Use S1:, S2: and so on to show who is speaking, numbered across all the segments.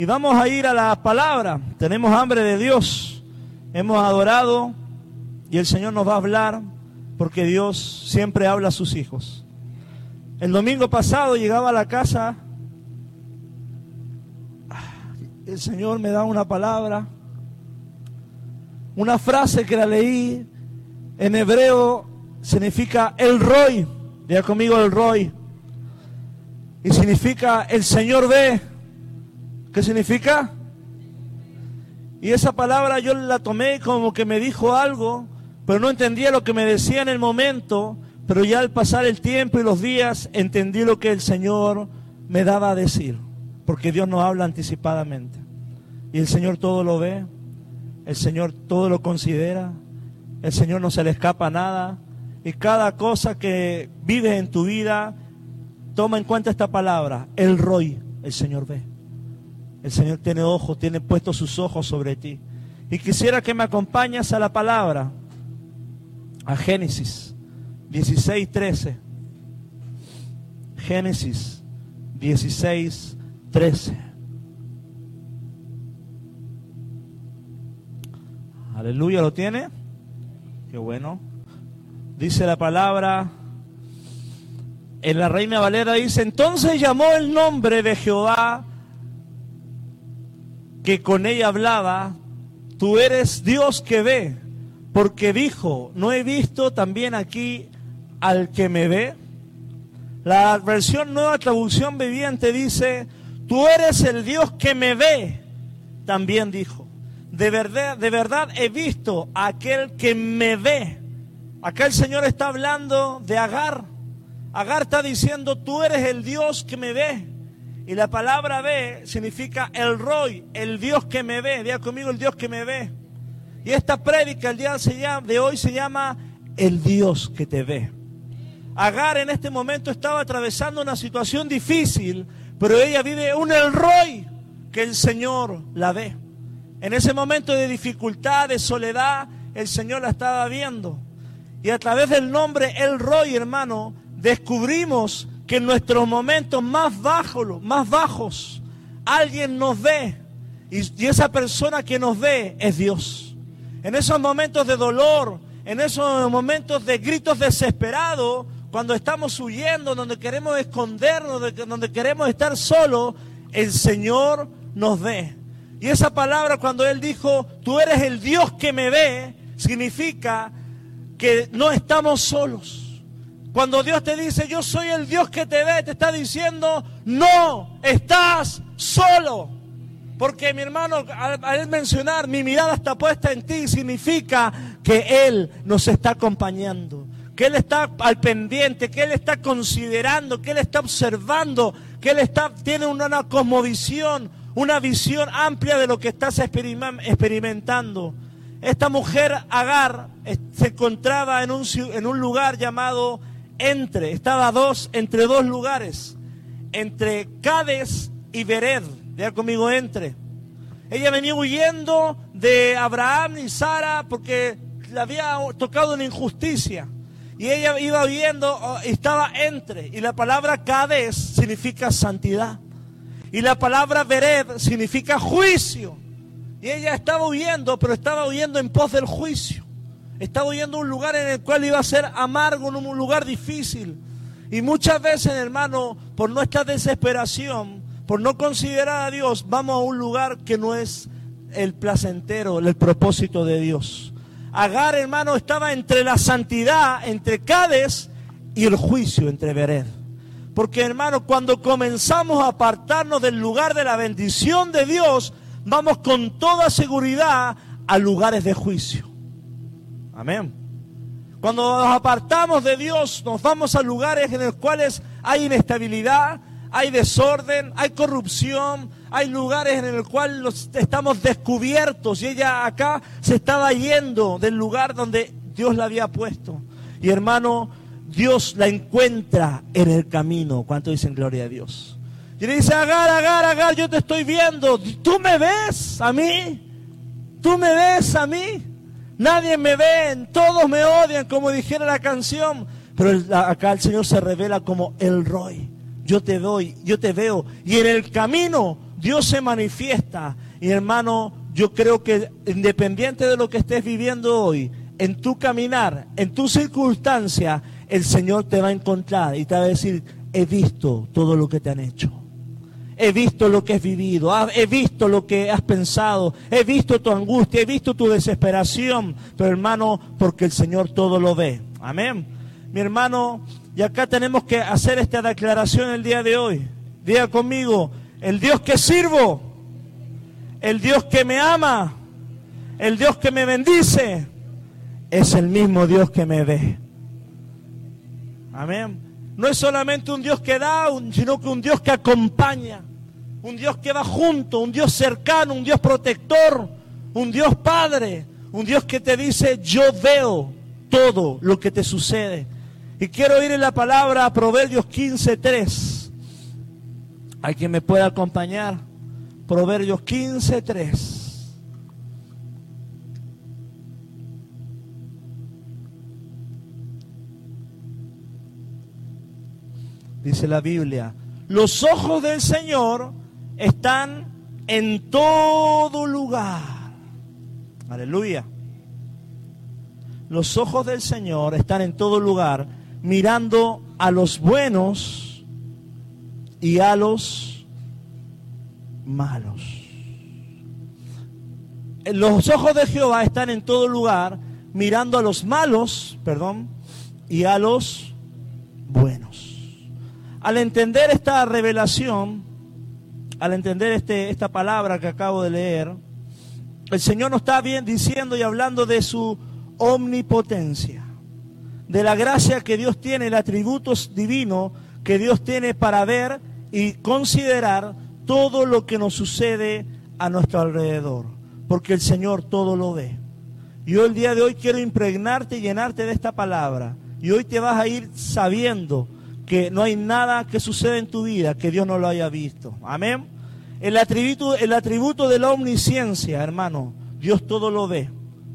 S1: Y vamos a ir a la palabra. Tenemos hambre de Dios. Hemos adorado y el Señor nos va a hablar porque Dios siempre habla a sus hijos. El domingo pasado llegaba a la casa, el Señor me da una palabra, una frase que la leí en hebreo significa el Roy, diga conmigo el Roy, y significa el Señor ve. ¿Qué significa? Y esa palabra yo la tomé como que me dijo algo, pero no entendía lo que me decía en el momento, pero ya al pasar el tiempo y los días entendí lo que el Señor me daba a decir, porque Dios nos habla anticipadamente. Y el Señor todo lo ve, el Señor todo lo considera, el Señor no se le escapa nada, y cada cosa que vives en tu vida, toma en cuenta esta palabra, el Roy, el Señor ve. El Señor tiene ojos, tiene puestos sus ojos sobre ti. Y quisiera que me acompañes a la palabra, a Génesis 16, 13. Génesis 16, 13. Aleluya, ¿lo tiene? Qué bueno. Dice la palabra, en la Reina Valera dice, entonces llamó el nombre de Jehová que con ella hablaba, tú eres Dios que ve, porque dijo, no he visto también aquí al que me ve. La versión nueva traducción viviente dice, tú eres el Dios que me ve, también dijo. De verdad, de verdad he visto a aquel que me ve. Acá el Señor está hablando de Agar. Agar está diciendo, tú eres el Dios que me ve. Y la palabra ve significa el Roy, el Dios que me ve. Diga conmigo el Dios que me ve. Y esta prédica el día de hoy se llama el Dios que te ve. Agar en este momento estaba atravesando una situación difícil, pero ella vive un el Roy que el Señor la ve. En ese momento de dificultad, de soledad, el Señor la estaba viendo. Y a través del nombre El Roy, hermano, descubrimos que en nuestros momentos más bajos, más bajos, alguien nos ve y, esa persona que nos ve es Dios. En esos momentos de dolor, en esos momentos de gritos desesperados, cuando estamos huyendo, donde queremos escondernos, donde queremos estar solos, el Señor nos ve. Y esa palabra cuando Él dijo, tú eres el Dios que me ve, significa que no estamos solos. Cuando Dios te dice, yo soy el Dios que te ve, te está diciendo, no, estás solo. Porque mi hermano, al, mencionar, mi mirada está puesta en ti, significa que Él nos está acompañando, que Él está al pendiente, que Él está considerando, que Él está observando, que Él está, tiene una cosmovisión, una visión amplia de lo que estás experimentando. Esta mujer, Agar, se encontraba en un, en un lugar llamado entre, estaba dos, entre dos lugares, entre Cades y Bered, vea conmigo entre. Ella venía huyendo de Abraham y Sara porque le había tocado una injusticia. Y ella iba huyendo, estaba entre. Y la palabra Cades significa santidad. Y la palabra Bered significa juicio. Y ella estaba huyendo, pero estaba huyendo en pos del juicio. Estaba huyendo a un lugar en el cual iba a ser amargo, en un lugar difícil. Y muchas veces, hermano, por nuestra desesperación, por no considerar a Dios, vamos a un lugar que no es el placentero, el propósito de Dios. Agar, hermano, estaba entre la santidad, entre Cades y el juicio, entre Bered. Porque, hermano, cuando comenzamos a apartarnos del lugar de la bendición de Dios, vamos con toda seguridad a lugares de juicio. Amén. Cuando nos apartamos de Dios, nos vamos a lugares en los cuales hay inestabilidad, hay desorden, hay corrupción, hay lugares en los cuales estamos descubiertos y ella acá se estaba yendo del lugar donde Dios la había puesto. Y hermano, Dios la encuentra en el camino. ¿Cuánto dicen gloria a Dios? Y le dice, Agar, Agar, Agar, yo te estoy viendo. ¿Tú me ves a mí? ¿Tú me ves a mí? Nadie me ve, todos me odian, como dijera la canción. Pero acá el Señor se revela como el Roy. Yo te doy, yo te veo. Y en el camino Dios se manifiesta. Y hermano, yo creo que independiente de lo que estés viviendo hoy, en tu caminar, en tu circunstancia, el Señor te va a encontrar y te va a decir, he visto todo lo que te han hecho. He visto lo que has vivido, he visto lo que has pensado, he visto tu angustia, he visto tu desesperación, pero hermano, porque el Señor todo lo ve. Amén. Mi hermano, y acá tenemos que hacer esta declaración el día de hoy. Diga conmigo, el Dios que sirvo, el Dios que me ama, el Dios que me bendice, es el mismo Dios que me ve. Amén. No es solamente un Dios que da, sino que un Dios que acompaña, un Dios que va junto, un Dios cercano, un Dios protector, un Dios padre, un Dios que te dice, yo veo todo lo que te sucede. Y quiero ir en la palabra Proverbios 15.3. Hay quien me pueda acompañar. Proverbios 15.3. dice la Biblia, los ojos del Señor están en todo lugar. Aleluya. Los ojos del Señor están en todo lugar, mirando a los buenos y a los malos. Los ojos de Jehová están en todo lugar, mirando a los malos, perdón, y a los buenos al entender esta revelación, al entender este, esta palabra que acabo de leer, el Señor nos está bien diciendo y hablando de su omnipotencia, de la gracia que Dios tiene, el atributo divino que Dios tiene para ver y considerar todo lo que nos sucede a nuestro alrededor, porque el Señor todo lo ve. Yo el día de hoy quiero impregnarte y llenarte de esta palabra. Y hoy te vas a ir sabiendo que no hay nada que suceda en tu vida que Dios no lo haya visto. Amén. El atributo, el atributo de la omnisciencia, hermano, Dios todo lo ve.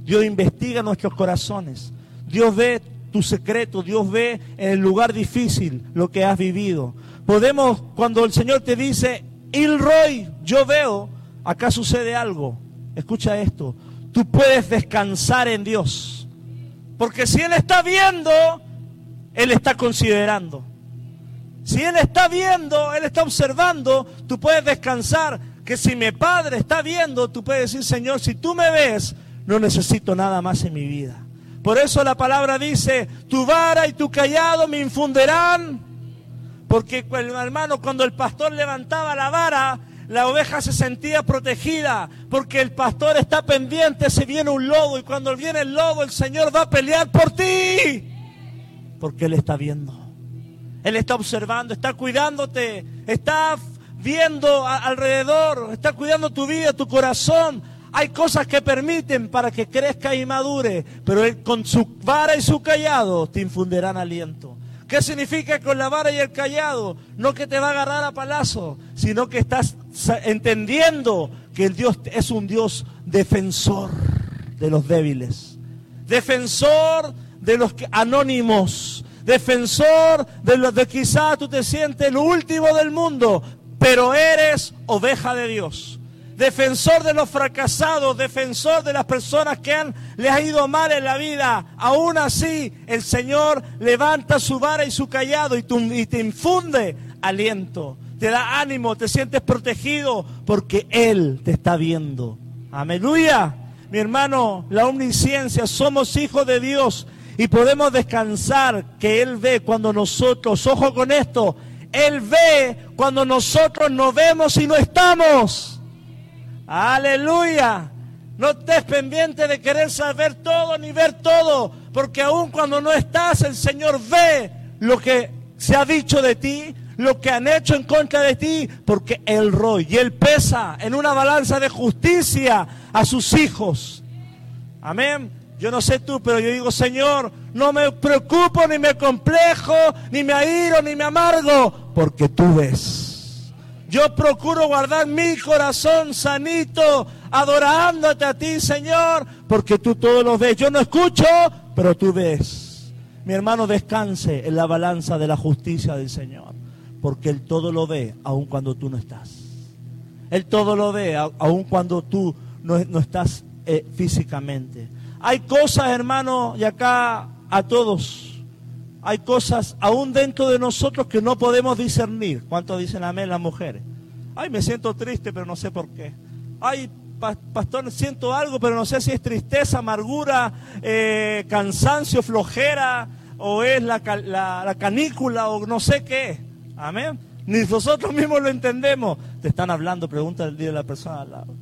S1: Dios investiga nuestros corazones. Dios ve tu secreto, Dios ve en el lugar difícil lo que has vivido. Podemos, cuando el Señor te dice, Ilroy, yo veo, acá sucede algo. Escucha esto, tú puedes descansar en Dios. Porque si Él está viendo, Él está considerando. Si Él está viendo, Él está observando, tú puedes descansar. Que si mi Padre está viendo, tú puedes decir, Señor, si tú me ves, no necesito nada más en mi vida. Por eso la palabra dice, tu vara y tu callado me infundirán. Porque hermano, cuando el pastor levantaba la vara, la oveja se sentía protegida, porque el pastor está pendiente si viene un lobo, y cuando viene el lobo, el Señor va a pelear por ti, porque Él está viendo. Él está observando, está cuidándote, está viendo alrededor, está cuidando tu vida, tu corazón. Hay cosas que permiten para que crezca y madure, pero Él con su vara y su callado te infundirán aliento. ¿Qué significa con la vara y el callado? No que te va a agarrar a palazo, sino que estás entendiendo que el Dios es un Dios defensor de los débiles, defensor de los anónimos, defensor de los de quizá tú te sientes el último del mundo, pero eres oveja de Dios. Defensor de los fracasados, defensor de las personas que han, ha ido mal en la vida. Aún así, el Señor levanta su vara y su callado y, y te infunde aliento, te da ánimo, te sientes protegido porque Él te está viendo. Aleluya. Mi hermano, la omnisciencia, somos hijos de Dios y podemos descansar que Él ve cuando nosotros, ojo con esto, Él ve cuando nosotros no vemos y no estamos. Aleluya. No estés pendiente de querer saber todo ni ver todo, porque aun cuando no estás, el Señor ve lo que se ha dicho de ti, lo que han hecho en contra de ti, porque Él roy y Él pesa en una balanza de justicia a sus hijos. Amén. Yo no sé tú, pero yo digo, Señor, no me preocupo, ni me complejo, ni me airo, ni me amargo, porque tú ves. Yo procuro guardar mi corazón sanito, adorándote a ti, Señor, porque tú todo lo ves. Yo no escucho, pero tú ves. Mi hermano, descanse en la balanza de la justicia del Señor, porque Él todo lo ve, aun cuando tú no estás. Él todo lo ve, aun cuando tú no, estás eh, físicamente. Hay cosas, hermano, y acá a todos, hay cosas aún dentro de nosotros que no podemos discernir. ¿Cuánto dicen amén las mujeres? Ay, me siento triste, pero no sé por qué. Ay, pastor, siento algo, pero no sé si es tristeza, amargura, eh, cansancio, flojera, o es la, la, canícula, o no sé qué. Amén. Ni nosotros mismos lo entendemos. Te están hablando, pregunta el día de la persona al lado.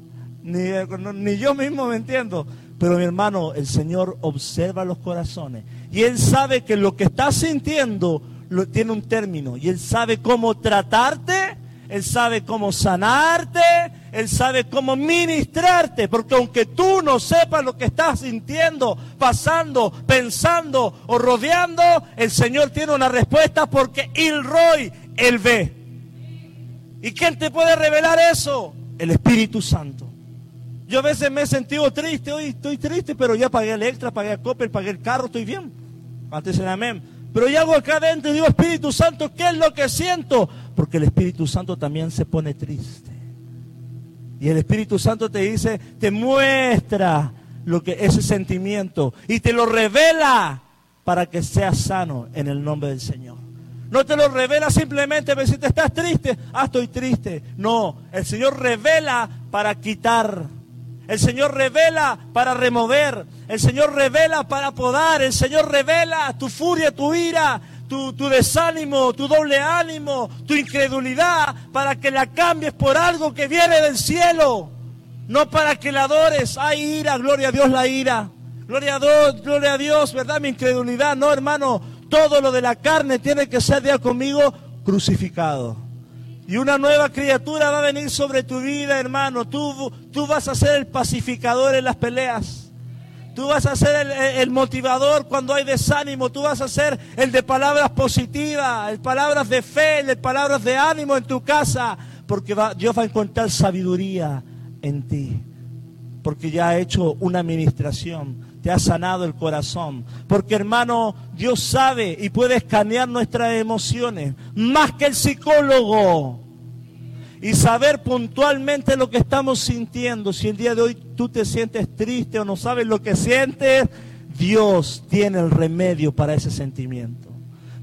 S1: Ni, ni yo mismo me entiendo. Pero mi hermano, el Señor observa los corazones. Y Él sabe que lo que estás sintiendo lo, tiene un término. Y Él sabe cómo tratarte él sabe cómo sanarte, Él sabe cómo ministrarte, porque aunque tú no sepas lo que estás sintiendo, pasando, pensando o rodeando, el Señor tiene una respuesta porque El Roy, Él ve. ¿Y quién te puede revelar eso? El Espíritu Santo. Yo a veces me he sentido triste, hoy estoy triste, pero ya pagué el extra, pagué el copper, pagué el carro, estoy bien. Antes era amén. Pero yo hago acá adentro y digo, Espíritu Santo, ¿qué es lo que siento? Porque el Espíritu Santo también se pone triste. Y el Espíritu Santo te dice, te muestra lo que ese sentimiento y te lo revela para que seas sano en el nombre del Señor. No te lo revela simplemente si te estás triste, ah, estoy triste. No, el Señor revela para quitar el Señor revela para remover. El Señor revela para podar. El Señor revela tu furia, tu ira, tu, desánimo, tu doble ánimo, tu incredulidad, para que la cambies por algo que viene del cielo. No para que la adores. Hay ira, gloria a Dios la ira. Gloria a Dios, gloria a Dios, ¿verdad? Mi incredulidad. No, hermano, todo lo de la carne tiene que ser día conmigo crucificado. Y una nueva criatura va a venir sobre tu vida, hermano. Tú, tú vas a ser el pacificador en las peleas. Tú vas a ser el, motivador cuando hay desánimo. Tú vas a ser el de palabras positivas, el palabras de fe, el de palabras de ánimo en tu casa. Porque Dios va a encontrar sabiduría en ti. Porque ya ha hecho una administración te ha sanado el corazón. Porque hermano, Dios sabe y puede escanear nuestras emociones más que el psicólogo. Y saber puntualmente lo que estamos sintiendo. Si el día de hoy tú te sientes triste o no sabes lo que sientes, Dios tiene el remedio para ese sentimiento.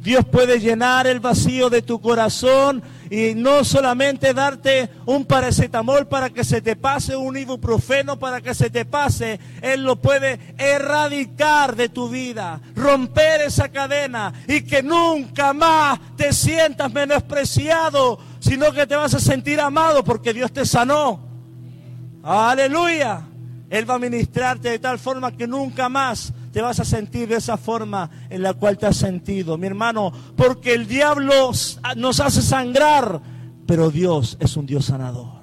S1: Dios puede llenar el vacío de tu corazón y no solamente darte un paracetamol para que se te pase, un ibuprofeno para que se te pase, Él lo puede erradicar de tu vida, romper esa cadena y que nunca más te sientas menospreciado, sino que te vas a sentir amado porque Dios te sanó. Aleluya. Él va a ministrarte de tal forma que nunca más te vas a sentir de esa forma en la cual te has sentido, mi hermano, porque el diablo nos hace sangrar, pero Dios es un Dios sanador.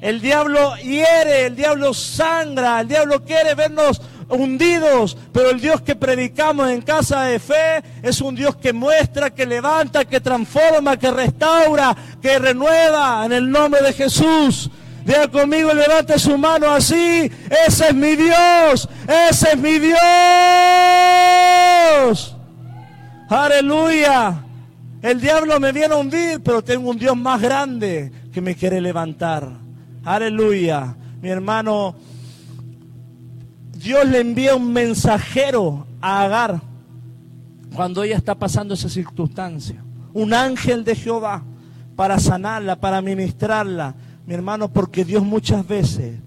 S1: El diablo hiere, el diablo sangra, el diablo quiere vernos hundidos, pero el Dios que predicamos en casa de fe es un Dios que muestra, que levanta, que transforma, que restaura, que renueva en el nombre de Jesús. Diga conmigo, levante su mano así. Ese es mi Dios. Ese es mi Dios. Aleluya. El diablo me viene a hundir, pero tengo un Dios más grande que me quiere levantar. Aleluya. Mi hermano, Dios le envía un mensajero a Agar cuando ella está pasando esa circunstancia. Un ángel de Jehová para sanarla, para ministrarla mi hermano, porque Dios muchas veces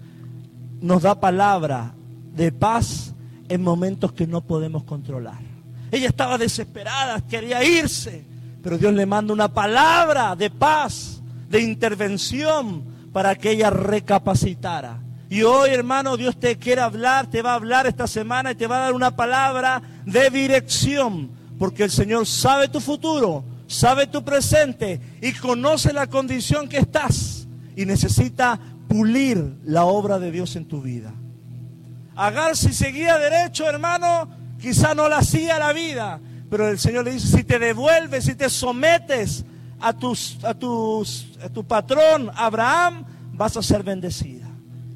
S1: nos da palabra de paz en momentos que no podemos controlar. Ella estaba desesperada, quería irse, pero Dios le manda una palabra de paz, de intervención, para que ella recapacitara. Y hoy, hermano, Dios te quiere hablar, te va a hablar esta semana y te va a dar una palabra de dirección, porque el Señor sabe tu futuro, sabe tu presente y conoce la condición que estás y necesita pulir la obra de Dios en tu vida. Agar si seguía derecho, hermano, quizá no la hacía la vida, pero el Señor le dice, si te devuelves, si te sometes a, a, a tu patrón Abraham, vas a ser bendecida.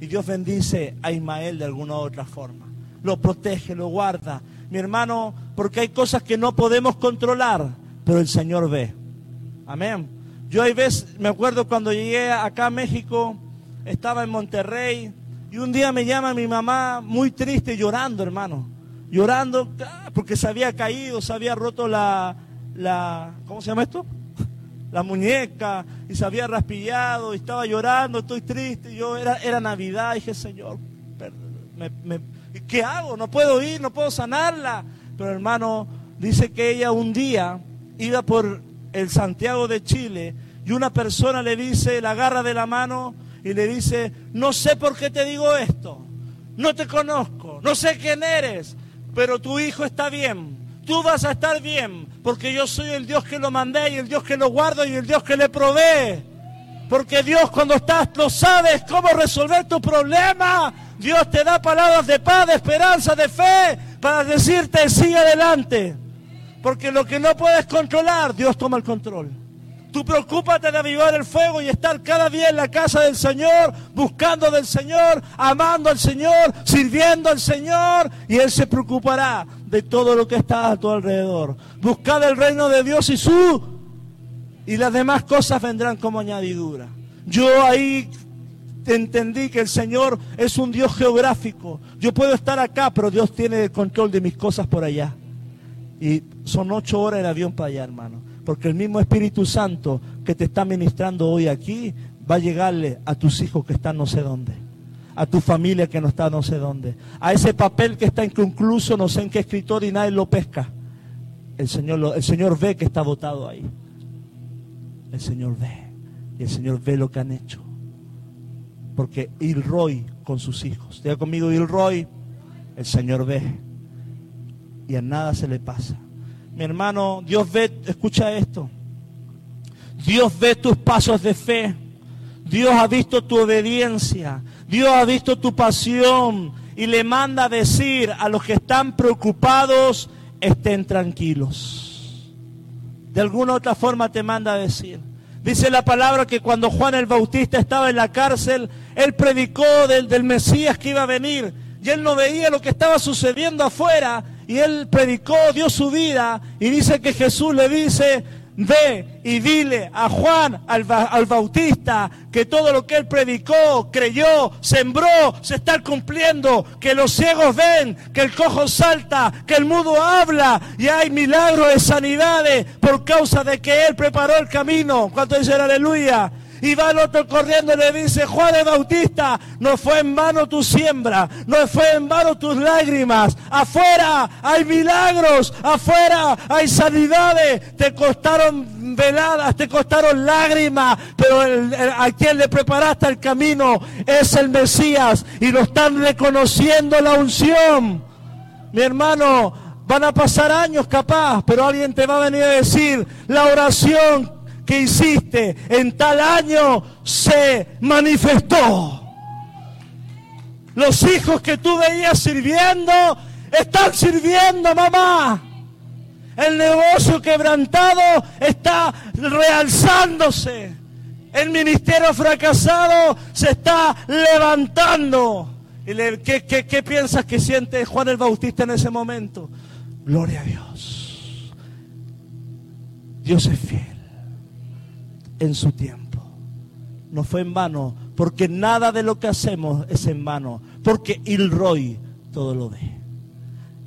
S1: Y Dios bendice a Ismael de alguna u otra forma. Lo protege, lo guarda. Mi hermano, porque hay cosas que no podemos controlar, pero el Señor ve. Amén. Yo hay veces, me acuerdo cuando llegué acá a México, estaba en Monterrey y un día me llama mi mamá muy triste, llorando, hermano. Llorando ah, porque se había caído, se había roto la, la ¿cómo se llama esto? La muñeca y se había raspillado y estaba llorando, estoy triste. Yo era, era Navidad, dije, Señor, ¿qué hago? No puedo ir, no puedo sanarla. Pero hermano, dice que ella un día iba por el Santiago de Chile y una persona le dice, la agarra de la mano y le dice, no sé por qué te digo esto, no te conozco, no sé quién eres, pero tu hijo está bien, tú vas a estar bien, porque yo soy el Dios que lo mandé y el Dios que lo guarda y el Dios que le provee. Porque Dios cuando estás no sabes cómo resolver tu problema. Dios te da palabras de paz, de esperanza, de fe para decirte sigue adelante. Porque lo que no puedes controlar, Dios toma el control. Tú preocúpate de avivar el fuego y estar cada día en la casa del Señor, buscando del Señor, amando al Señor, sirviendo al Señor, y Él se preocupará de todo lo que está a tu alrededor. Buscad el reino de Dios y su, y las demás cosas vendrán como añadidura. Yo ahí entendí que el Señor es un Dios geográfico. Yo puedo estar acá, pero Dios tiene el control de mis cosas por allá. Y son ocho horas en avión para allá, hermano. Porque el mismo Espíritu Santo que te está ministrando hoy aquí va a llegarle a tus hijos que están no sé dónde. A tu familia que no está no sé dónde. A ese papel que está inconcluso, no sé en qué escritor y nadie lo pesca. El Señor, el Señor ve que está votado ahí. El Señor ve. Y el Señor ve lo que han hecho. Porque Ilroy con sus hijos. Diga conmigo, Ilroy, el Señor ve. Y a nada se le pasa. Mi hermano, Dios ve, escucha esto. Dios ve tus pasos de fe. Dios ha visto tu obediencia. Dios ha visto tu pasión. Y le manda a decir a los que están preocupados, estén tranquilos. De alguna otra forma te manda a decir. Dice la palabra que cuando Juan el Bautista estaba en la cárcel, él predicó del, del Mesías que iba a venir. Y él no veía lo que estaba sucediendo afuera, y él predicó, dio su vida y dice que Jesús le dice, ve y dile a Juan, al, Bautista, que todo lo que él predicó, creyó, sembró, se está cumpliendo, que los ciegos ven, que el cojo salta, que el mudo habla y hay milagros de sanidades por causa de que él preparó el camino. ¿Cuánto dicen aleluya? Y va el otro corriendo y le dice, Juan de Bautista, no fue en vano tu siembra, no fue en vano tus lágrimas. Afuera hay milagros, afuera hay sanidades. Te costaron veladas, te costaron lágrimas, pero a quien le preparaste el camino es el Mesías y lo están reconociendo la unción. Mi hermano, van a pasar años capaz, pero alguien te va a venir a decir, la oración que hiciste en tal año se manifestó. Los hijos que tú veías sirviendo están sirviendo, mamá. El negocio quebrantado está realzándose. El ministerio fracasado se está levantando. ¿Y ¿qué, qué piensas que siente Juan el Bautista en ese momento? Gloria a Dios. Dios es fiel en su tiempo. No fue en vano, porque nada de lo que hacemos es en vano, porque el Roy todo lo ve.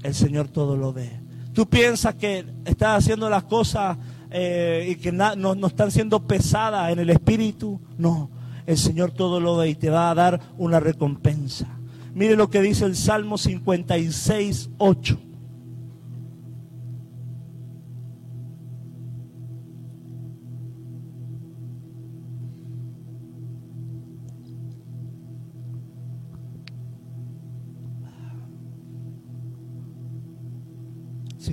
S1: El Señor todo lo ve. Tú piensas que estás haciendo las cosas eh, y que no, no están siendo pesadas en el espíritu. No, el Señor todo lo ve y te va a dar una recompensa. Mire lo que dice el Salmo 56, 8.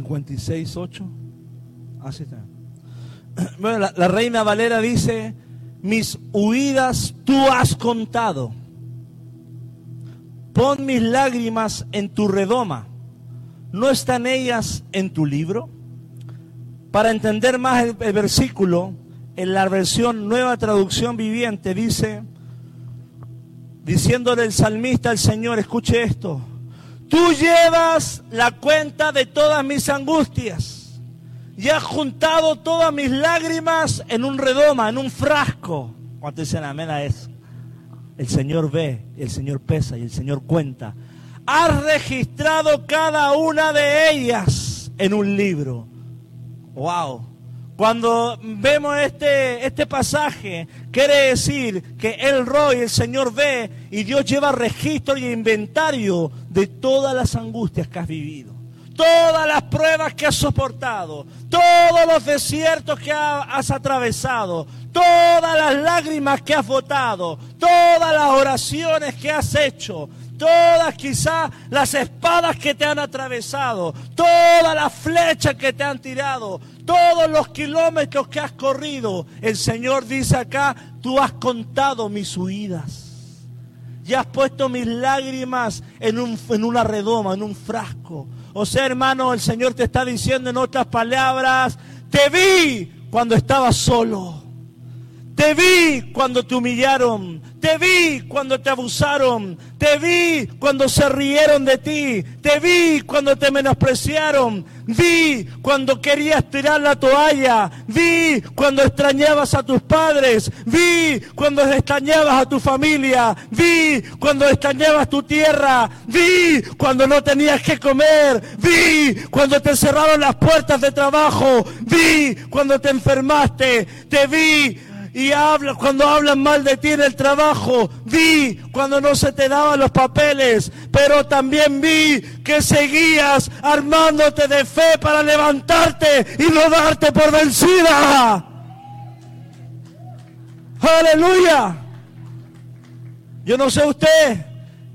S1: 56, 8. Así está. Bueno, la, reina Valera dice, mis huidas tú has contado. Pon mis lágrimas en tu redoma. ¿No están ellas en tu libro? Para entender más el, el, versículo, en la versión nueva traducción viviente dice, diciéndole el salmista al Señor, escuche esto, Tú llevas la cuenta de todas mis angustias y has juntado todas mis lágrimas en un redoma, en un frasco. ¿Cuánto dicen amén a eso? el Señor ve, el Señor pesa y el Señor cuenta. Has registrado cada una de ellas en un libro. Wow. Cuando vemos este, este pasaje, quiere decir que el Roy, el Señor ve y Dios lleva registro y inventario de todas las angustias que has vivido, todas las pruebas que has soportado, todos los desiertos que has atravesado, todas las lágrimas que has botado, todas las oraciones que has hecho, todas quizás las espadas que te han atravesado, todas las flechas que te han tirado, todos los kilómetros que has corrido. El Señor dice acá, tú has contado mis huidas. Y has puesto mis lágrimas en, un, en una redoma, en un frasco. O sea, hermano, el Señor te está diciendo en otras palabras, te vi cuando estabas solo. Te vi cuando te humillaron. Te vi cuando te abusaron. Te vi cuando se rieron de ti. Te vi cuando te menospreciaron. Vi cuando querías tirar la toalla. Vi cuando extrañabas a tus padres. Vi cuando extrañabas a tu familia. Vi cuando extrañabas tu tierra. Vi cuando no tenías que comer. Vi cuando te cerraron las puertas de trabajo. Vi cuando te enfermaste. Te vi y habla, cuando hablan mal de ti en el trabajo, vi cuando no se te daban los papeles, pero también vi que seguías armándote de fe para levantarte y no darte por vencida. Aleluya. Yo no sé usted,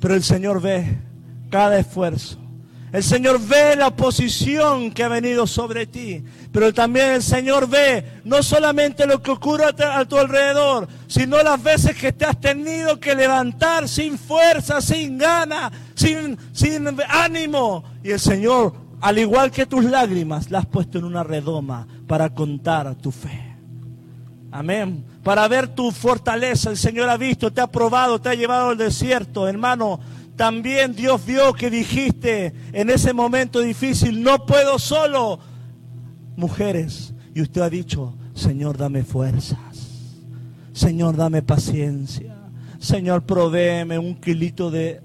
S1: pero el Señor ve cada esfuerzo. El Señor ve la oposición que ha venido sobre ti, pero también el Señor ve no solamente lo que ocurre a tu alrededor, sino las veces que te has tenido que levantar sin fuerza, sin gana, sin, sin ánimo. Y el Señor, al igual que tus lágrimas, las has puesto en una redoma para contar tu fe. Amén. Para ver tu fortaleza, el Señor ha visto, te ha probado, te ha llevado al desierto, hermano también Dios vio que dijiste en ese momento difícil, no puedo solo. Mujeres, y usted ha dicho, Señor, dame fuerzas. Señor, dame paciencia. Señor, provéeme un kilito de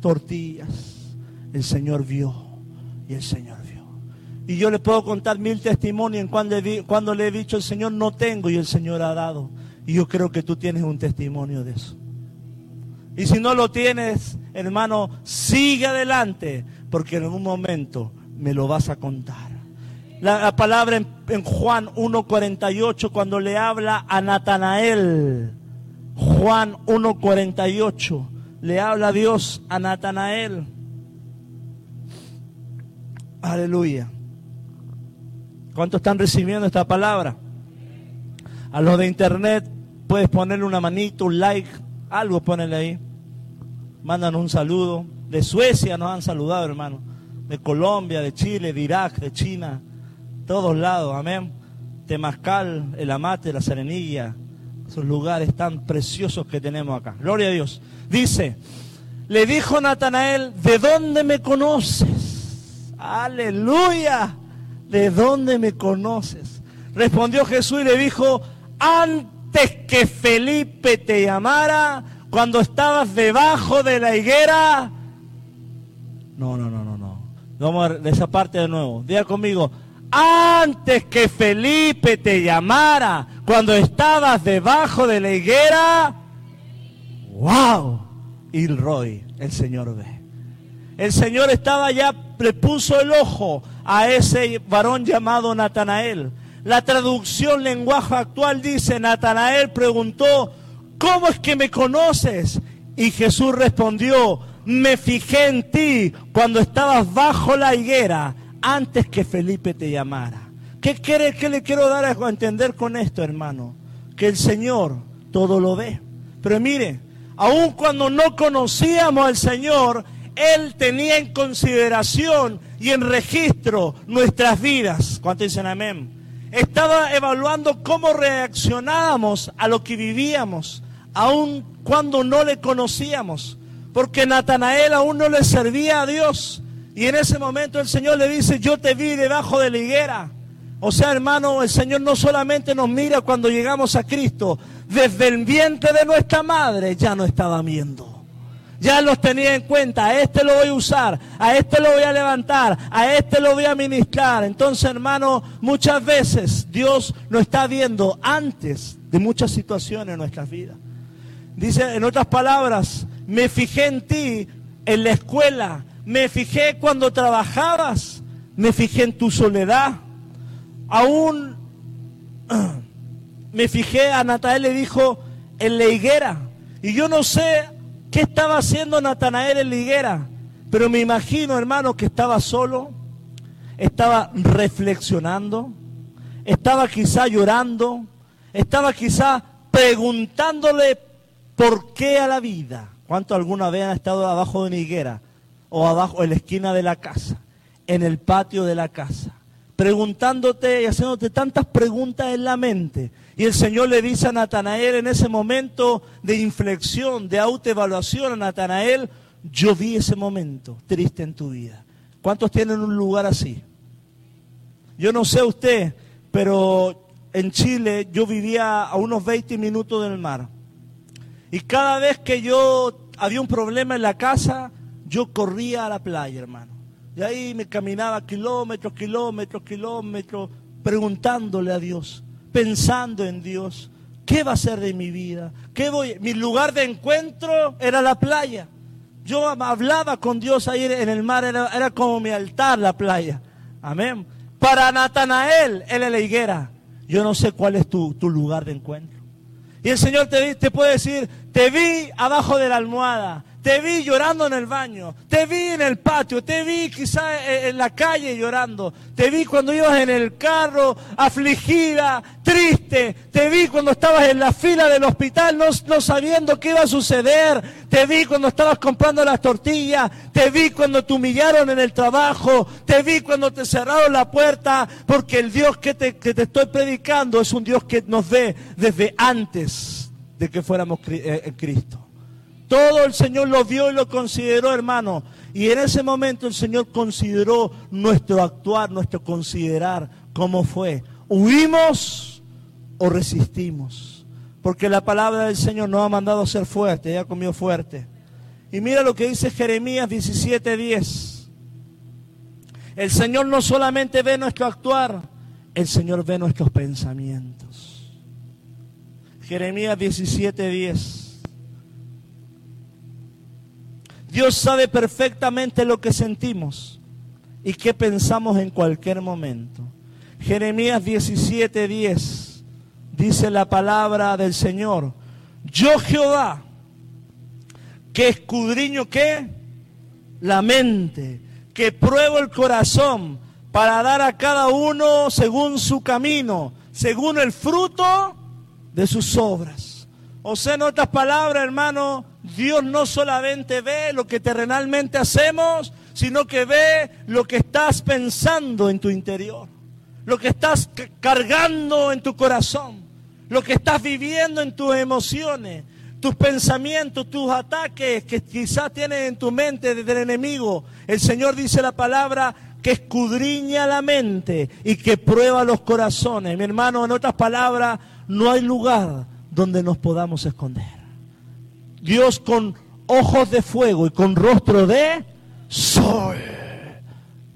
S1: tortillas. El Señor vio y el Señor vio. Y yo le puedo contar mil testimonios cuando, cuando le he dicho, el Señor no tengo y el Señor ha dado. Y yo creo que tú tienes un testimonio de eso. Y si no lo tienes, hermano, sigue adelante, porque en algún momento me lo vas a contar. La, palabra en, Juan 1.48, cuando le habla a Natanael, Juan 1.48, le habla Dios a Natanael. Aleluya. ¿Cuántos están recibiendo esta palabra? A los de internet puedes ponerle una manito, un like, algo ponele ahí. Mandan un saludo. De Suecia nos han saludado, hermano. De Colombia, de Chile, de Irak, de China. Todos lados, amén. Temascal, el Amate, la Serenilla. Esos lugares tan preciosos que tenemos acá. Gloria a Dios. Dice, le dijo Natanael, ¿de dónde me conoces? Aleluya. ¿De dónde me conoces? Respondió Jesús y le dijo, antes que Felipe te llamara, cuando estabas debajo de la higuera. No, no, no, no, no. Vamos a ver esa parte de nuevo. Diga conmigo, antes que Felipe te llamara, cuando estabas debajo de la higuera. ¡Wow! Roy, el Señor ve. El Señor estaba ya, le puso el ojo a ese varón llamado Natanael. La traducción lenguaje actual dice, Natanael preguntó, ¿cómo es que me conoces? Y Jesús respondió, me fijé en ti cuando estabas bajo la higuera antes que Felipe te llamara. ¿Qué, quiere, qué le quiero dar a entender con esto, hermano? Que el Señor todo lo ve. Pero mire, aun cuando no conocíamos al Señor, Él tenía en consideración y en registro nuestras vidas. ¿Cuánto dicen amén? estaba evaluando cómo reaccionábamos a lo que vivíamos, aun cuando no le conocíamos, porque Natanael aún no le servía a Dios. Y en ese momento el Señor le dice, yo te vi debajo de la higuera. O sea, hermano, el Señor no solamente nos mira cuando llegamos a Cristo, desde el vientre de nuestra madre ya nos estaba viendo. Ya los tenía en cuenta, a este lo voy a usar, a este lo voy a levantar, a este lo voy a ministrar. Entonces, hermano, muchas veces Dios nos está viendo antes de muchas situaciones en nuestras vidas. Dice, en otras palabras, me fijé en ti en la escuela, me fijé cuando trabajabas, me fijé en tu soledad. Aún me fijé, a Natanael le dijo, en la higuera. Y yo no sé qué estaba haciendo Natanael en la higuera, pero me imagino, hermano, que estaba solo, estaba reflexionando, estaba quizá llorando, estaba quizá preguntándole por qué a la vida. ¿Cuánto alguna vez han estado abajo de una higuera o abajo en la esquina de la casa, en el patio de la casa? preguntándote y haciéndote tantas preguntas en la mente. Y el Señor le dice a Natanael en ese momento de inflexión, de autoevaluación a Natanael, yo vi ese momento triste en tu vida. ¿Cuántos tienen un lugar así? Yo no sé usted, pero en Chile yo vivía a unos 20 minutos del mar. Y cada vez que yo había un problema en la casa, yo corría a la playa, hermano. Y ahí me caminaba kilómetros, kilómetros, kilómetros, preguntándole a Dios, pensando en Dios. ¿Qué va a ser de mi vida? ¿Qué voy? Mi lugar de encuentro era la playa. Yo hablaba con Dios ahí en el mar, era, como mi altar la playa. Amén. Para Natanael, él es la higuera. Yo no sé cuál es tu, tu lugar de encuentro. Y el Señor te, te puede decir, te vi abajo de la almohada, te vi llorando en el baño, te vi en el patio, te vi quizá en la calle llorando, te vi cuando ibas en el carro afligida, triste, te vi cuando estabas en la fila del hospital no, sabiendo qué iba a suceder, te vi cuando estabas comprando las tortillas, te vi cuando te humillaron en el trabajo, te vi cuando te cerraron la puerta, porque el Dios que te, que te estoy predicando es un Dios que nos ve desde antes de que fuéramos eh, en Cristo. Todo el Señor lo vio y lo consideró, hermano. Y en ese momento el Señor consideró nuestro actuar, nuestro considerar, cómo fue. ¿Huimos o resistimos? Porque la palabra del Señor nos ha mandado a ser fuerte, ya comió fuerte. Y mira lo que dice Jeremías 17:10. El Señor no solamente ve nuestro actuar, el Señor ve nuestros pensamientos. Jeremías 17:10. Dios sabe perfectamente lo que sentimos y qué pensamos en cualquier momento. Jeremías 17:10 dice la palabra del Señor. Yo Jehová, que escudriño qué? La mente, que pruebo el corazón para dar a cada uno según su camino, según el fruto de sus obras. O sea, en otras palabras, hermano, Dios no solamente ve lo que terrenalmente hacemos, sino que ve lo que estás pensando en tu interior, lo que estás cargando en tu corazón, lo que estás viviendo en tus emociones, tus pensamientos, tus ataques que quizás tienes en tu mente desde el enemigo. El Señor dice la palabra que escudriña la mente y que prueba los corazones. Mi hermano, en otras palabras, no hay lugar donde nos podamos esconder. Dios con ojos de fuego y con rostro de sol,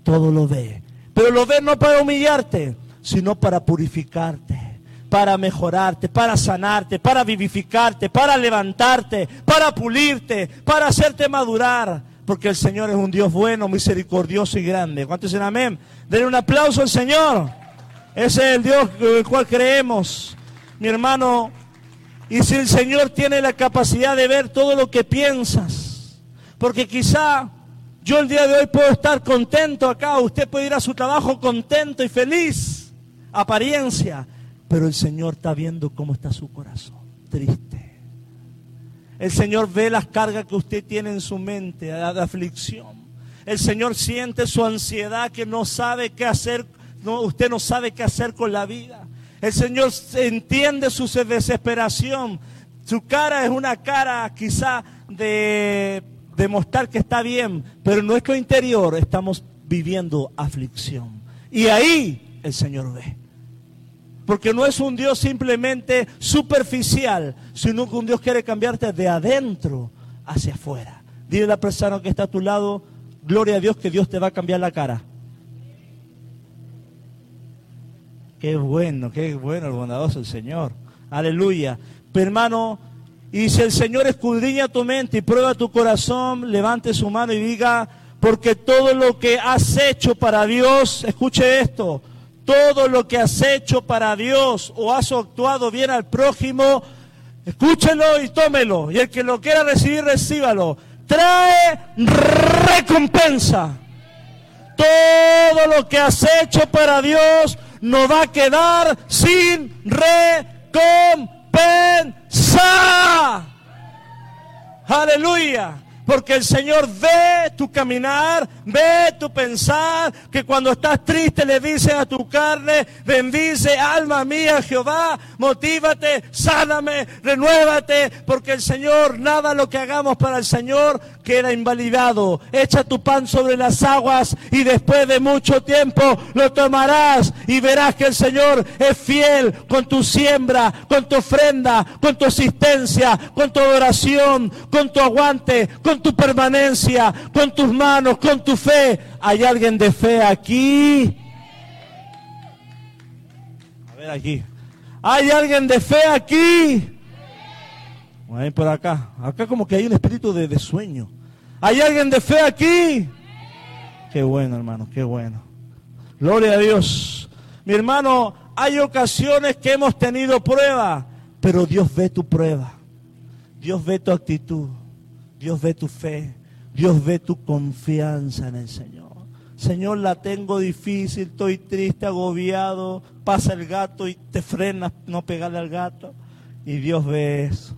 S1: todo lo ve. Pero lo ve no para humillarte, sino para purificarte, para mejorarte, para sanarte, para vivificarte, para levantarte, para pulirte, para hacerte madurar. Porque el Señor es un Dios bueno, misericordioso y grande. ¿Cuántos dicen amén? Denle un aplauso al Señor. Ese es el Dios en el cual creemos. Mi hermano, y si el Señor tiene la capacidad de ver todo lo que piensas, porque quizá yo el día de hoy puedo estar contento acá, usted puede ir a su trabajo contento y feliz, apariencia, pero el Señor está viendo cómo está su corazón, triste. El Señor ve las cargas que usted tiene en su mente, de aflicción. El Señor siente su ansiedad que no sabe qué hacer, no, usted no sabe qué hacer con la vida. El Señor entiende su desesperación. Su cara es una cara quizá de demostrar que está bien, pero en nuestro interior estamos viviendo aflicción. Y ahí el Señor ve. Porque no es un Dios simplemente superficial, sino que un Dios quiere cambiarte de adentro hacia afuera. Dile a la persona que está a tu lado, gloria a Dios que Dios te va a cambiar la cara. Qué bueno, qué bueno el bondadoso el Señor. Aleluya. Pero hermano, y si el Señor escudriña tu mente y prueba tu corazón, levante su mano y diga, porque todo lo que has hecho para Dios, escuche esto, todo lo que has hecho para Dios o has actuado bien al prójimo, escúchelo y tómelo. Y el que lo quiera recibir, recíbalo. Trae recompensa. Todo lo que has hecho para Dios no va a quedar sin recompensa. Aleluya. Porque el Señor ve tu caminar, ve tu pensar, que cuando estás triste le dices a tu carne, bendice alma mía Jehová, motívate, sáname, renuévate, porque el Señor, nada lo que hagamos para el Señor queda invalidado. Echa tu pan sobre las aguas y después de mucho tiempo lo tomarás y verás que el Señor es fiel con tu siembra, con tu ofrenda, con tu asistencia, con tu adoración, con tu aguante, tu permanencia, con tus manos, con tu fe. ¿Hay alguien de fe aquí? A ver aquí. ¿Hay alguien de fe aquí? Ven por acá. Acá como que hay un espíritu de, de sueño. ¿Hay alguien de fe aquí? Qué bueno, hermano, qué bueno. Gloria a Dios. Mi hermano, hay ocasiones que hemos tenido prueba, pero Dios ve tu prueba. Dios ve tu actitud. Dios ve tu fe. Dios ve tu confianza en el Señor. Señor, la tengo difícil, estoy triste, agobiado. Pasa el gato y te frenas no pegarle al gato. Y Dios ve eso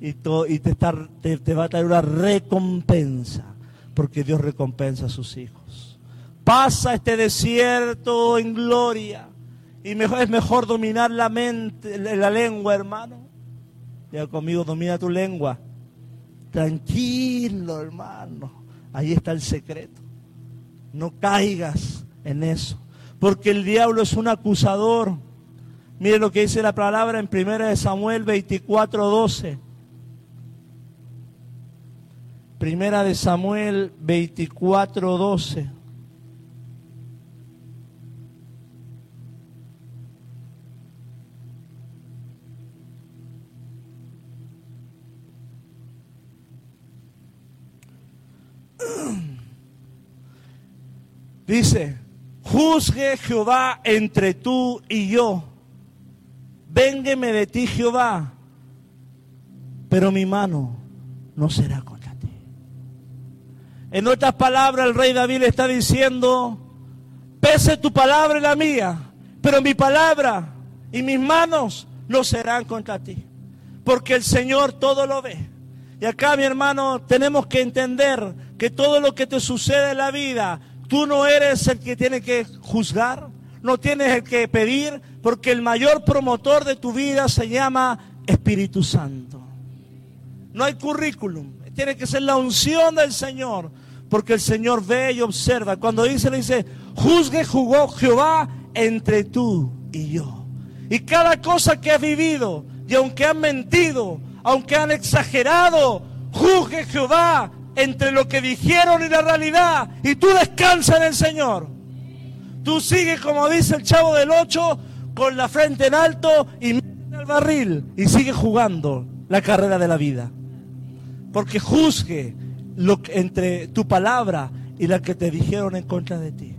S1: y, y te, te, va a traer una recompensa, porque Dios recompensa a sus hijos. Pasa este desierto en gloria y mejor, es mejor dominar la mente, la lengua, hermano. Ya conmigo, domina tu lengua. Tranquilo, hermano. Ahí está el secreto. No caigas en eso. Porque el diablo es un acusador. Mire lo que dice la palabra en 1 Samuel 24, 12. Primera de Samuel 24, 12. Dice, juzgue Jehová entre tú y yo. Véngueme de ti Jehová, pero mi mano no será con en otras palabras, el rey David está diciendo, pese tu palabra y la mía, pero mi palabra y mis manos no serán contra ti, porque el Señor todo lo ve. Y acá, mi hermano, tenemos que entender que todo lo que te sucede en la vida, tú no eres el que tiene que juzgar, no tienes el que pedir, porque el mayor promotor de tu vida se llama Espíritu Santo. No hay currículum, tiene que ser la unción del Señor porque el Señor ve y observa. Cuando dice, le dice, juzgue jugó Jehová entre tú y yo. Y cada cosa que has vivido, y aunque han mentido, aunque han exagerado, juzgue Jehová entre lo que dijeron y la realidad. Y tú descansa en el Señor. Tú sigues, como dice el chavo del 8, con la frente en alto y en el barril. Y sigue jugando la carrera de la vida. Porque juzgue lo, entre tu palabra y la que te dijeron en contra de ti.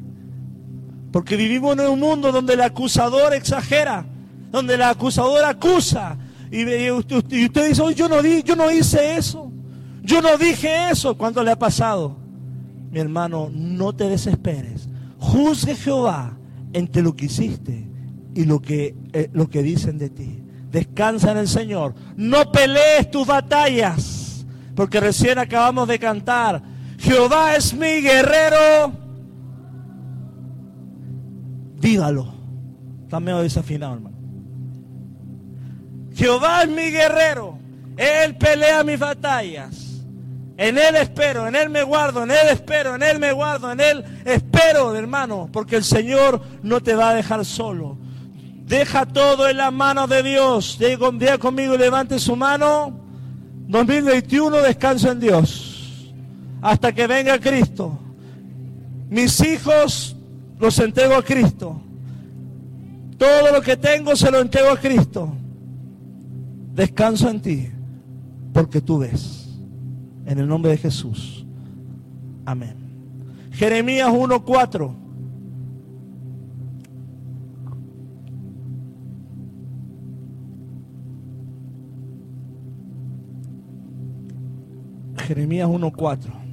S1: Porque vivimos en un mundo donde el acusador exagera, donde el acusador acusa. Y, usted, dice, yo, no di, yo no hice eso, yo no dije eso. ¿Cuánto le ha pasado? Mi hermano, no te desesperes. Juzgue Jehová entre lo que hiciste y lo que, eh, lo que dicen de ti. Descansa en el Señor. No pelees tus batallas porque recién acabamos de cantar, Jehová es mi guerrero. Dígalo. Está medio desafinado, hermano. Jehová es mi guerrero. Él pelea mis batallas. En Él espero, en Él me guardo, en Él espero, en Él me guardo, en Él espero, hermano, porque el Señor no te va a dejar solo. Deja todo en las manos de Dios. Diga conmigo y levante su mano. 2021 descanso en Dios. Hasta que venga Cristo. Mis hijos los entrego a Cristo. Todo lo que tengo se lo entrego a Cristo. Descanso en ti, porque tú ves. En el nombre de Jesús. Amén. Jeremías 1.4. Jeremías 1.4.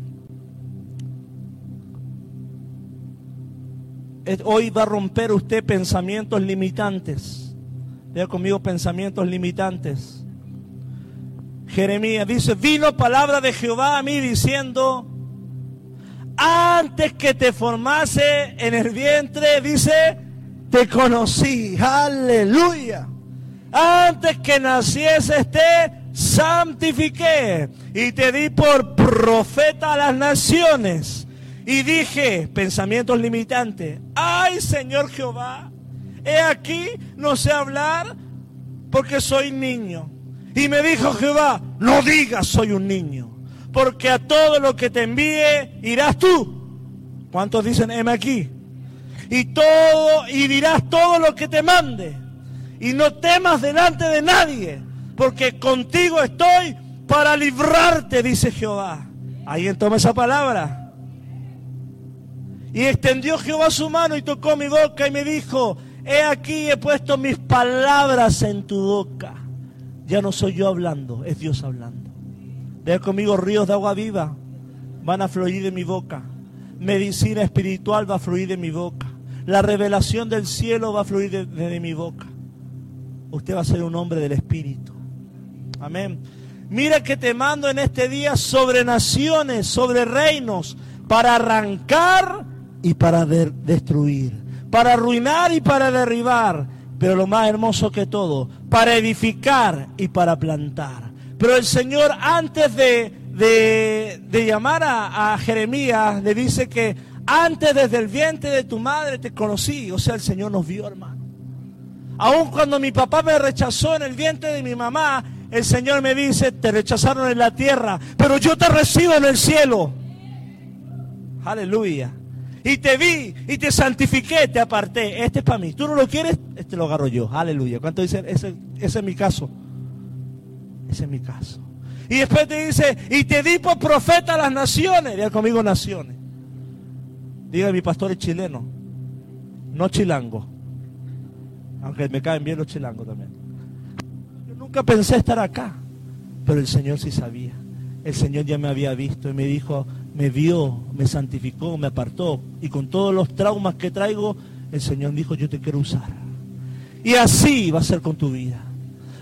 S1: Hoy va a romper usted pensamientos limitantes. Vea conmigo pensamientos limitantes. Jeremías dice, vino palabra de Jehová a mí diciendo, antes que te formase en el vientre, dice, te conocí. Aleluya. Antes que naciese te santifiqué y te di por profeta a las naciones. Y dije, pensamientos limitantes, ay Señor Jehová, he aquí, no sé hablar porque soy niño. Y me dijo Jehová, no digas soy un niño, porque a todo lo que te envíe irás tú. ¿Cuántos dicen, heme aquí? Y todo, y dirás todo lo que te mande. Y no temas delante de nadie, porque contigo estoy para librarte, dice Jehová. Ahí toma esa palabra. Y extendió Jehová su mano y tocó mi boca y me dijo, he aquí he puesto mis palabras en tu boca. Ya no soy yo hablando, es Dios hablando. Ve conmigo ríos de agua viva van a fluir de mi boca. Medicina espiritual va a fluir de mi boca. La revelación del cielo va a fluir de, de mi boca. Usted va a ser un hombre del Espíritu. Amén. Mira que te mando en este día sobre naciones, sobre reinos, para arrancar y para destruir, para arruinar y para derribar, pero lo más hermoso que todo, para edificar y para plantar. Pero el Señor antes de, de, llamar a, a Jeremías le dice que antes desde el vientre de tu madre te conocí, o sea, el Señor nos vio, hermano. Aun cuando mi papá me rechazó en el vientre de mi mamá, el Señor me dice, te rechazaron en la tierra, pero yo te recibo en el cielo. Aleluya y te vi y te santifiqué, te aparté. Este es para mí. Tú no lo quieres, este lo agarro yo. Aleluya. ¿Cuánto dicen? Ese, es mi caso. Ese es mi caso. Y después te dice, y te di por profeta a las naciones. Diga conmigo naciones. Diga mi pastor es chileno, no chilango. Aunque me caen bien los chilangos también. Yo nunca pensé estar acá, pero el Señor sí sabía. El Señor ya me había visto y me dijo, me vio, me santificó, me apartó. Y con todos los traumas que traigo, el Señor dijo, yo te quiero usar. Y así va a ser con tu vida.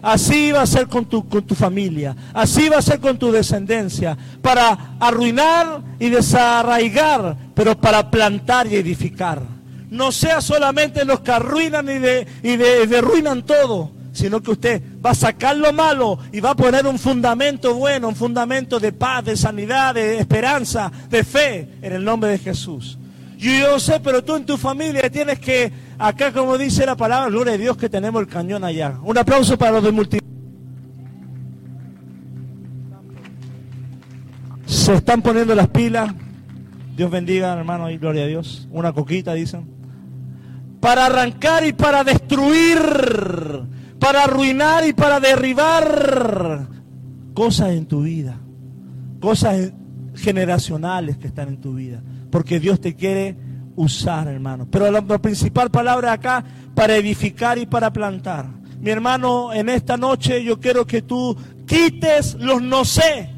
S1: Así va a ser con tu, con tu familia. Así va a ser con tu descendencia. Para arruinar y desarraigar, pero para plantar y edificar. No sea solamente los que arruinan y, de, y derruinan todo sino que usted va a sacar lo malo y va a poner un fundamento bueno, un fundamento de paz, de sanidad, de esperanza, de fe en el nombre de Jesús. Yo, yo sé, pero tú en tu familia tienes que, acá como dice la palabra, gloria a Dios que tenemos el cañón allá. Un aplauso para los de multi. Se están poniendo las pilas. Dios bendiga, hermano, y gloria a Dios. Una coquita, dicen. Para arrancar y para destruir para arruinar y para derribar cosas en tu vida, cosas generacionales que están en tu vida, porque Dios te quiere usar, hermano. Pero la, principal palabra acá, para edificar y para plantar. Mi hermano, en esta noche yo quiero que tú quites los no sé.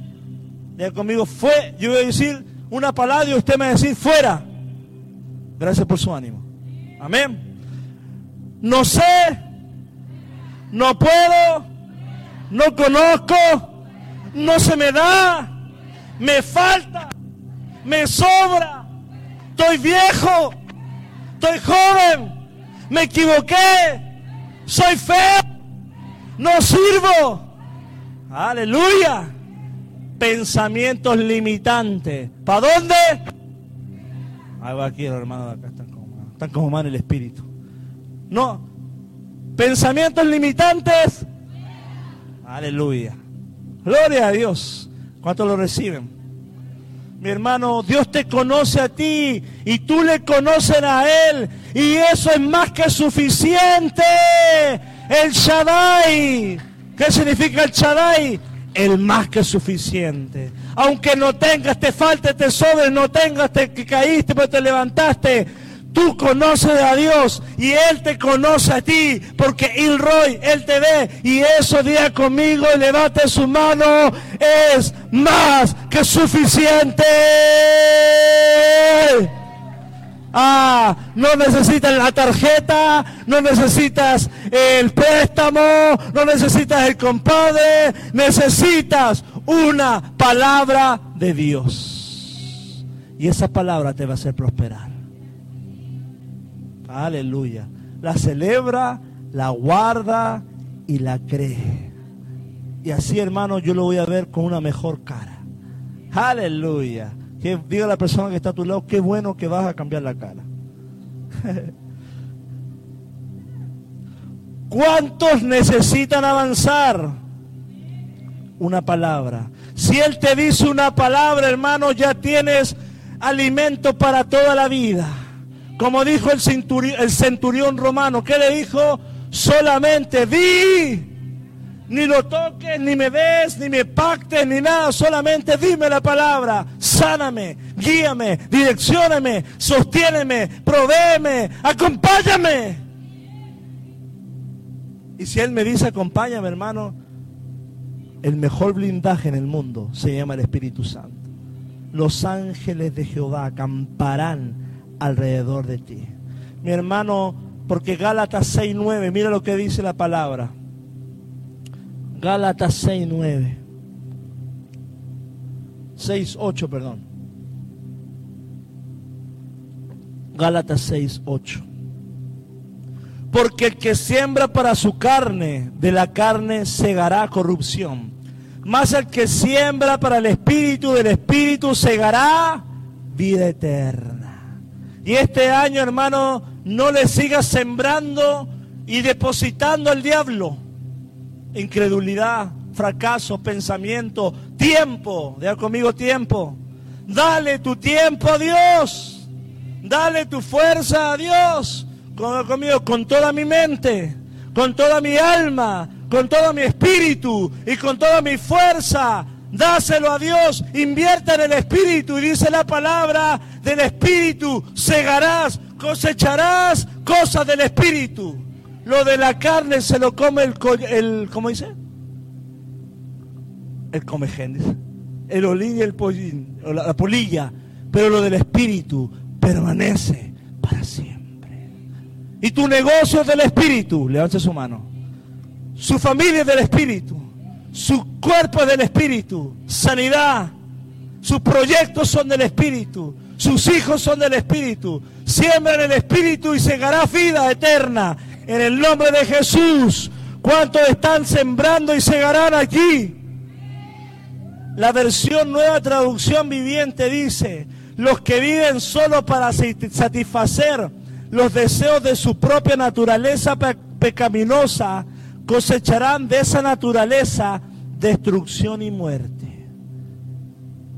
S1: Diga conmigo, fue, yo voy a decir una palabra y usted me va a decir fuera. Gracias por su ánimo. Amén. No sé no puedo, no conozco, no se me da, me falta, me sobra, estoy viejo, estoy joven, me equivoqué, soy feo, no sirvo. Aleluya. pensamientos limitantes. ¿Para dónde? Ahí va aquí, hermano de acá están como, están como mal el espíritu. No, pensamientos limitantes. Aleluya. Gloria a Dios. ¿Cuántos lo reciben? Mi hermano, Dios te conoce a ti y tú le conoces a Él. Y eso es más que suficiente. El Shaddai. ¿Qué significa el Shaddai? El más que suficiente. Aunque no tengas, te falte, te sobre, no tengas, te caíste, pero te levantaste. Tú conoces a Dios y Él te conoce a ti, porque Roy, Él te ve y eso día conmigo y levante su mano, es más que suficiente. Ah, no necesitas la tarjeta, no necesitas el préstamo, no necesitas el compadre, necesitas una palabra de Dios. Y esa palabra te va a hacer prosperar. Aleluya. La celebra, la guarda y la cree. Y así, hermano, yo lo voy a ver con una mejor cara. Aleluya. Que diga la persona que está a tu lado, qué bueno que vas a cambiar la cara. ¿Cuántos necesitan avanzar? Una palabra. Si Él te dice una palabra, hermano, ya tienes alimento para toda la vida. Como dijo el centurión, romano, ¿qué le dijo? Solamente di, ni lo toques, ni me des, ni me pactes, ni nada, solamente dime la palabra, sáname, guíame, direccioname, sostiéneme, provéeme, acompáñame. Y si Él me dice acompáñame, hermano, el mejor blindaje en el mundo se llama el Espíritu Santo. Los ángeles de Jehová acamparán alrededor de ti. Mi hermano, porque Gálatas 6.9, mira lo que dice la palabra. Gálatas 6.9. 6.8, perdón. Gálatas 6.8. Porque el que siembra para su carne, de la carne segará corrupción. Más el que siembra para el espíritu, del espíritu segará vida eterna. Y este año, hermano, no le sigas sembrando y depositando al diablo incredulidad, fracaso, pensamiento, tiempo. Deja conmigo tiempo. Dale tu tiempo a Dios. Dale tu fuerza a Dios. conmigo con toda mi mente, con toda mi alma, con todo mi espíritu y con toda mi fuerza dáselo a Dios, invierte en el Espíritu y dice la palabra del Espíritu, segarás, cosecharás cosas del Espíritu. Lo de la carne se lo come el, el ¿cómo dice? El comején, el olín y el la polilla, pero lo del Espíritu permanece para siempre. Y tu negocio es del Espíritu, levante su mano. Su familia es del Espíritu. Su cuerpo es del Espíritu, sanidad. Sus proyectos son del Espíritu. Sus hijos son del Espíritu. Siembran el Espíritu y segará vida eterna. En el nombre de Jesús. ¿Cuántos están sembrando y segarán aquí? La versión nueva traducción viviente dice, los que viven solo para satisfacer los deseos de su propia naturaleza pecaminosa cosecharán de esa naturaleza destrucción y muerte.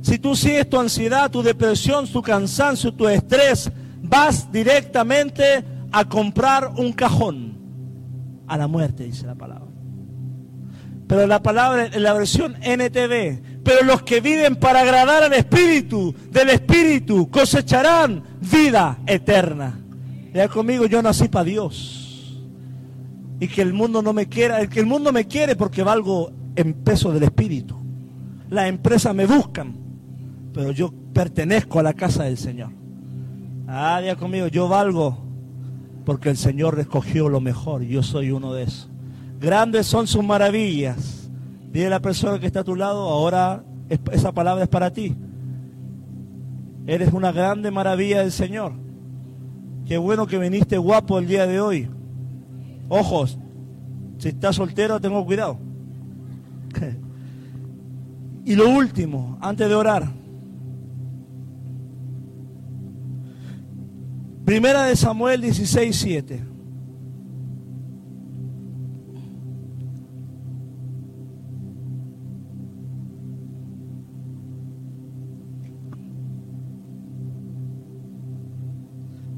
S1: Si tú sigues tu ansiedad, tu depresión, tu cansancio, tu estrés, vas directamente a comprar un cajón a la muerte, dice la palabra. Pero la palabra en la versión NTV, pero los que viven para agradar al Espíritu, del Espíritu, cosecharán vida eterna. Ya conmigo, yo nací para Dios y que el mundo no me quiera, el que el mundo me quiere porque valgo en peso del espíritu. Las empresas me buscan, pero yo pertenezco a la casa del Señor. Ah, ya conmigo, yo valgo porque el Señor escogió lo mejor yo soy uno de esos. Grandes son sus maravillas. Dile a la persona que está a tu lado, ahora esa palabra es para ti. Eres una grande maravilla del Señor. Qué bueno que viniste guapo el día de hoy. Ojos, si estás soltero, tengo cuidado. Y lo último, antes de orar. Primera de Samuel 16, 7.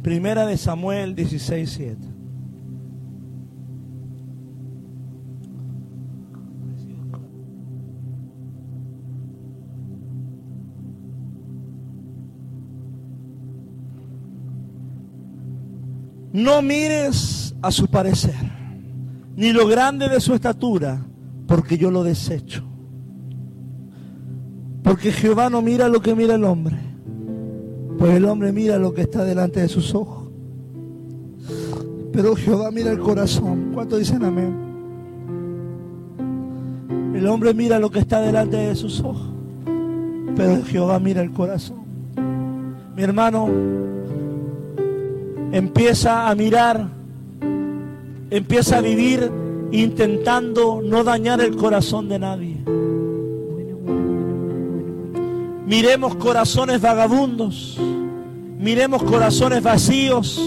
S1: Primera de Samuel 16, 7. No mires a su parecer, ni lo grande de su estatura, porque yo lo desecho. Porque Jehová no mira lo que mira el hombre pues el hombre mira lo que está delante de sus ojos. Pero Jehová mira el corazón. ¿Cuánto dicen amén? El hombre mira lo que está delante de sus ojos. Pero Jehová mira el corazón. Mi hermano, empieza a mirar, empieza a vivir intentando no dañar el corazón de nadie. Miremos corazones vagabundos, miremos corazones vacíos,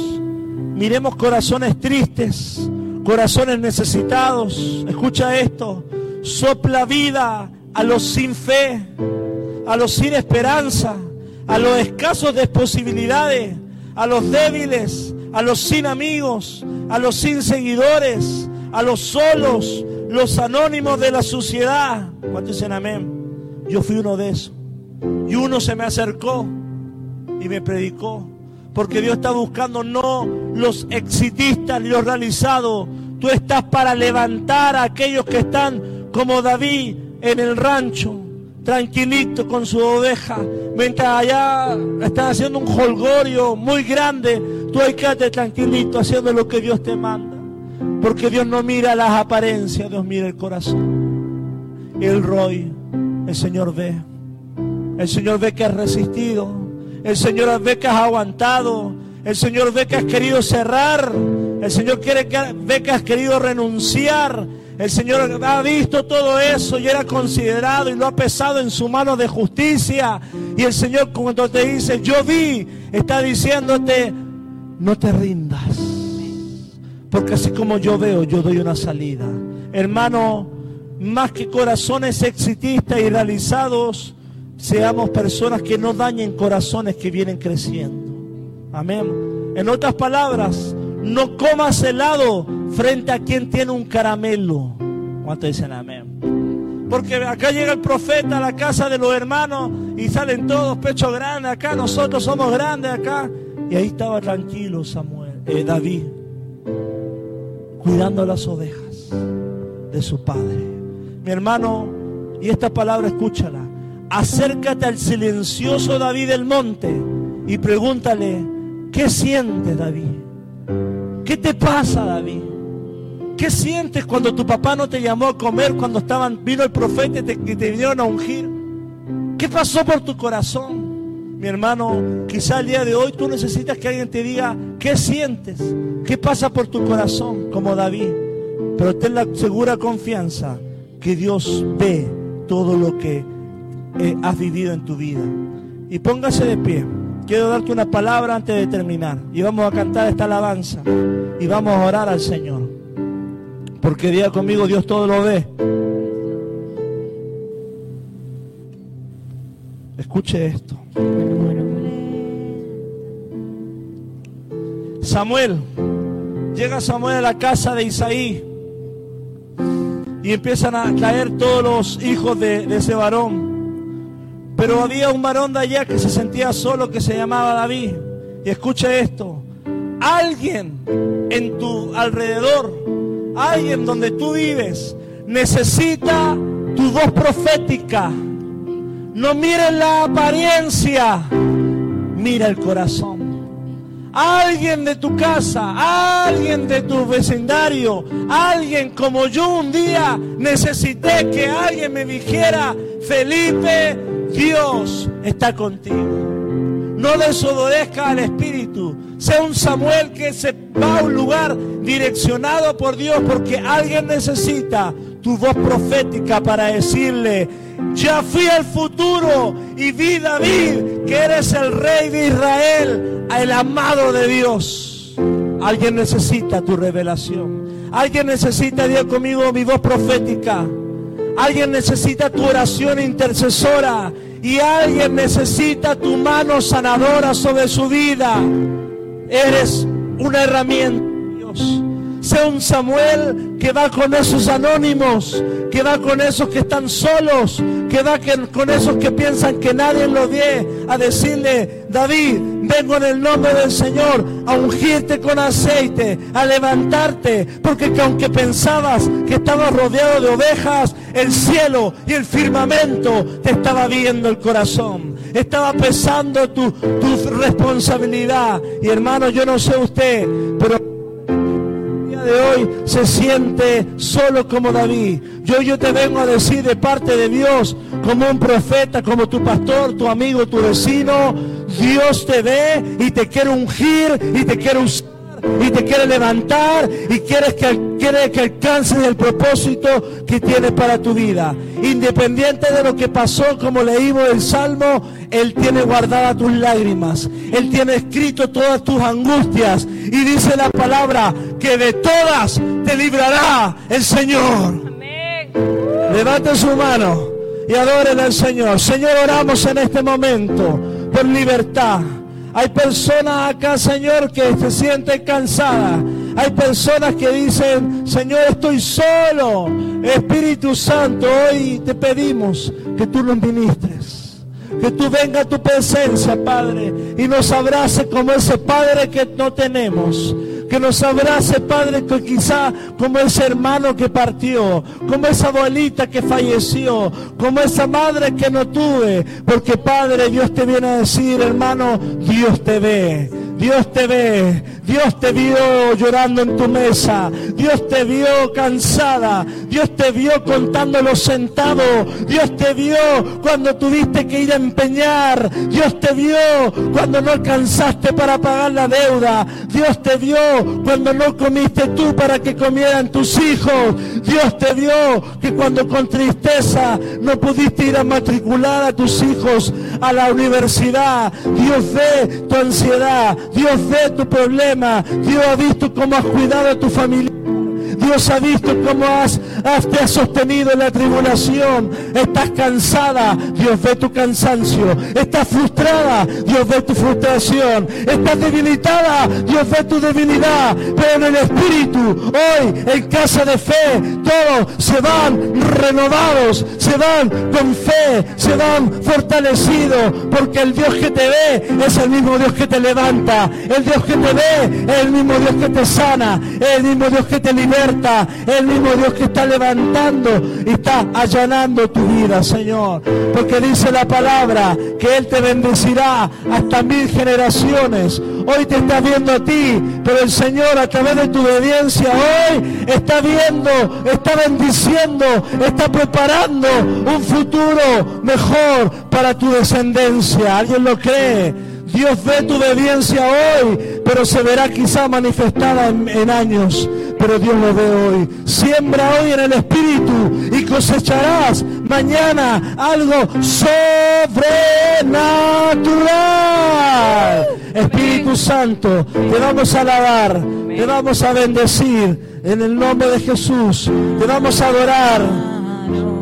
S1: miremos corazones tristes, corazones necesitados. Escucha esto, sopla vida a los sin fe, a los sin esperanza, a los escasos de posibilidades, a los débiles, a los sin amigos, a los sin seguidores, a los solos, los anónimos de la sociedad. ¿Cuántos dicen amén? Yo fui uno de esos. Y uno se me acercó y me predicó. Porque Dios está buscando no los exitistas ni los realizados. Tú estás para levantar a aquellos que están como David en el rancho, tranquilito con su oveja. Mientras allá están haciendo un holgorio muy grande, tú hay quédate tranquilito haciendo lo que Dios te manda. Porque Dios no mira las apariencias, Dios mira el corazón. El Roy, el Señor ve. El Señor ve que has resistido. El Señor ve que has aguantado. El Señor ve que has querido cerrar. El Señor quiere que, ve que has querido renunciar. El Señor ha visto todo eso y era considerado y lo ha pesado en su mano de justicia. Y el Señor cuando te dice, yo vi, está diciéndote, no te rindas. Porque así como yo veo, yo doy una salida. Hermano, más que corazones exitistas y realizados, seamos personas que no dañen corazones que vienen creciendo. Amén. En otras palabras, no comas helado frente a quien tiene un caramelo. ¿Cuántos dicen amén? Porque acá llega el profeta a la casa de los hermanos y salen todos pechos grandes acá, nosotros somos grandes acá. Y ahí estaba tranquilo Samuel, eh, David, cuidando las ovejas de su padre. Mi hermano, y esta palabra escúchala acércate al silencioso David del monte y pregúntale, ¿qué sientes David? ¿Qué te pasa David? ¿Qué sientes cuando tu papá no te llamó a comer cuando estaban, vino el profeta y te, te vinieron a ungir? ¿Qué pasó por tu corazón? Mi hermano, quizá el día de hoy tú necesitas que alguien te diga, ¿qué sientes? ¿Qué pasa por tu corazón? Como David. Pero ten la segura confianza que Dios ve todo lo que eh, has vivido en tu vida. Y póngase de pie. Quiero darte una palabra antes de terminar. Y vamos a cantar esta alabanza. Y vamos a orar al Señor. Porque día conmigo Dios todo lo ve. Escuche esto. Samuel. Llega Samuel a la casa de Isaí. Y empiezan a caer todos los hijos de, de ese varón. Pero había un varón de allá que se sentía solo que se llamaba David. Y escucha esto. Alguien en tu alrededor, alguien donde tú vives, necesita tu voz profética. No mires la apariencia, mira el corazón. Alguien de tu casa, alguien de tu vecindario, alguien como yo un día necesité que alguien me dijera, Felipe, Dios está contigo. No desobedezca al Espíritu. Sea un Samuel que se va a un lugar direccionado por Dios porque alguien necesita tu voz profética para decirle, ya fui al futuro y vi David, que eres el rey de Israel, el amado de Dios. Alguien necesita tu revelación. Alguien necesita, Dios conmigo, mi voz profética. Alguien necesita tu oración intercesora. Y alguien necesita tu mano sanadora sobre su vida. Eres una herramienta, Dios. Sea un Samuel que va con esos anónimos, que va con esos que están solos, que va con esos que piensan que nadie lo ve, a decirle, David, vengo en el nombre del Señor a ungirte con aceite, a levantarte, porque aunque pensabas que estabas rodeado de ovejas, el cielo y el firmamento te estaba viendo el corazón, estaba pesando tu, tu responsabilidad. Y hermano, yo no sé usted, pero de hoy se siente solo como David. Yo, yo te vengo a decir de parte de Dios, como un profeta, como tu pastor, tu amigo, tu vecino, Dios te ve y te quiere ungir y te quiere usar y te quiere levantar y quieres que, quiere que alcances el propósito que tiene para tu vida. Independiente de lo que pasó, como leímos el Salmo, Él tiene guardadas tus lágrimas. Él tiene escrito todas tus angustias. Y dice la palabra que de todas te librará el Señor. Levante su mano y adoren al Señor. Señor, oramos en este momento por libertad. Hay personas acá, Señor, que se sienten cansadas. Hay personas que dicen, Señor, estoy solo. Espíritu Santo, hoy te pedimos que tú nos ministres. Que tú venga a tu presencia, Padre, y nos abrace como ese Padre que no tenemos que nos abrace, Padre, que quizá como ese hermano que partió, como esa abuelita que falleció, como esa madre que no tuve, porque Padre, Dios te viene a decir, hermano, Dios te ve. Dios te ve, Dios te vio llorando en tu mesa, Dios te vio cansada, Dios te vio contando los Dios te vio cuando tuviste que ir a empeñar, Dios te vio cuando no alcanzaste para pagar la deuda, Dios te vio cuando no comiste tú para que comieran tus hijos, Dios te vio que cuando con tristeza no pudiste ir a matricular a tus hijos a la universidad, Dios ve tu ansiedad, Dios ve tu problema. Dios ha visto cómo has cuidado a tu familia. Dios ha visto cómo has, te has sostenido en la tribulación. Estás cansada, Dios ve tu cansancio. Estás frustrada, Dios ve tu frustración. Estás debilitada, Dios ve tu debilidad. Pero en el Espíritu, hoy en casa de fe, todos se van renovados, se van con fe, se van fortalecidos. Porque el Dios que te ve es el mismo Dios que te levanta. El Dios que te ve es el mismo Dios que te sana. Es el mismo Dios que te el mismo Dios que está levantando y está allanando tu vida, Señor. Porque dice la palabra que Él te bendecirá hasta mil generaciones. Hoy te está viendo a ti, pero el Señor a través de tu obediencia hoy está viendo, está bendiciendo, está preparando un futuro mejor para tu descendencia. ¿Alguien lo cree? Dios ve tu obediencia hoy, pero se verá quizá manifestada en años pero Dios lo ve hoy. Siembra hoy en el Espíritu y cosecharás mañana algo sobrenatural. Espíritu Santo, te vamos a alabar, te vamos a bendecir en el nombre de Jesús, te vamos a adorar.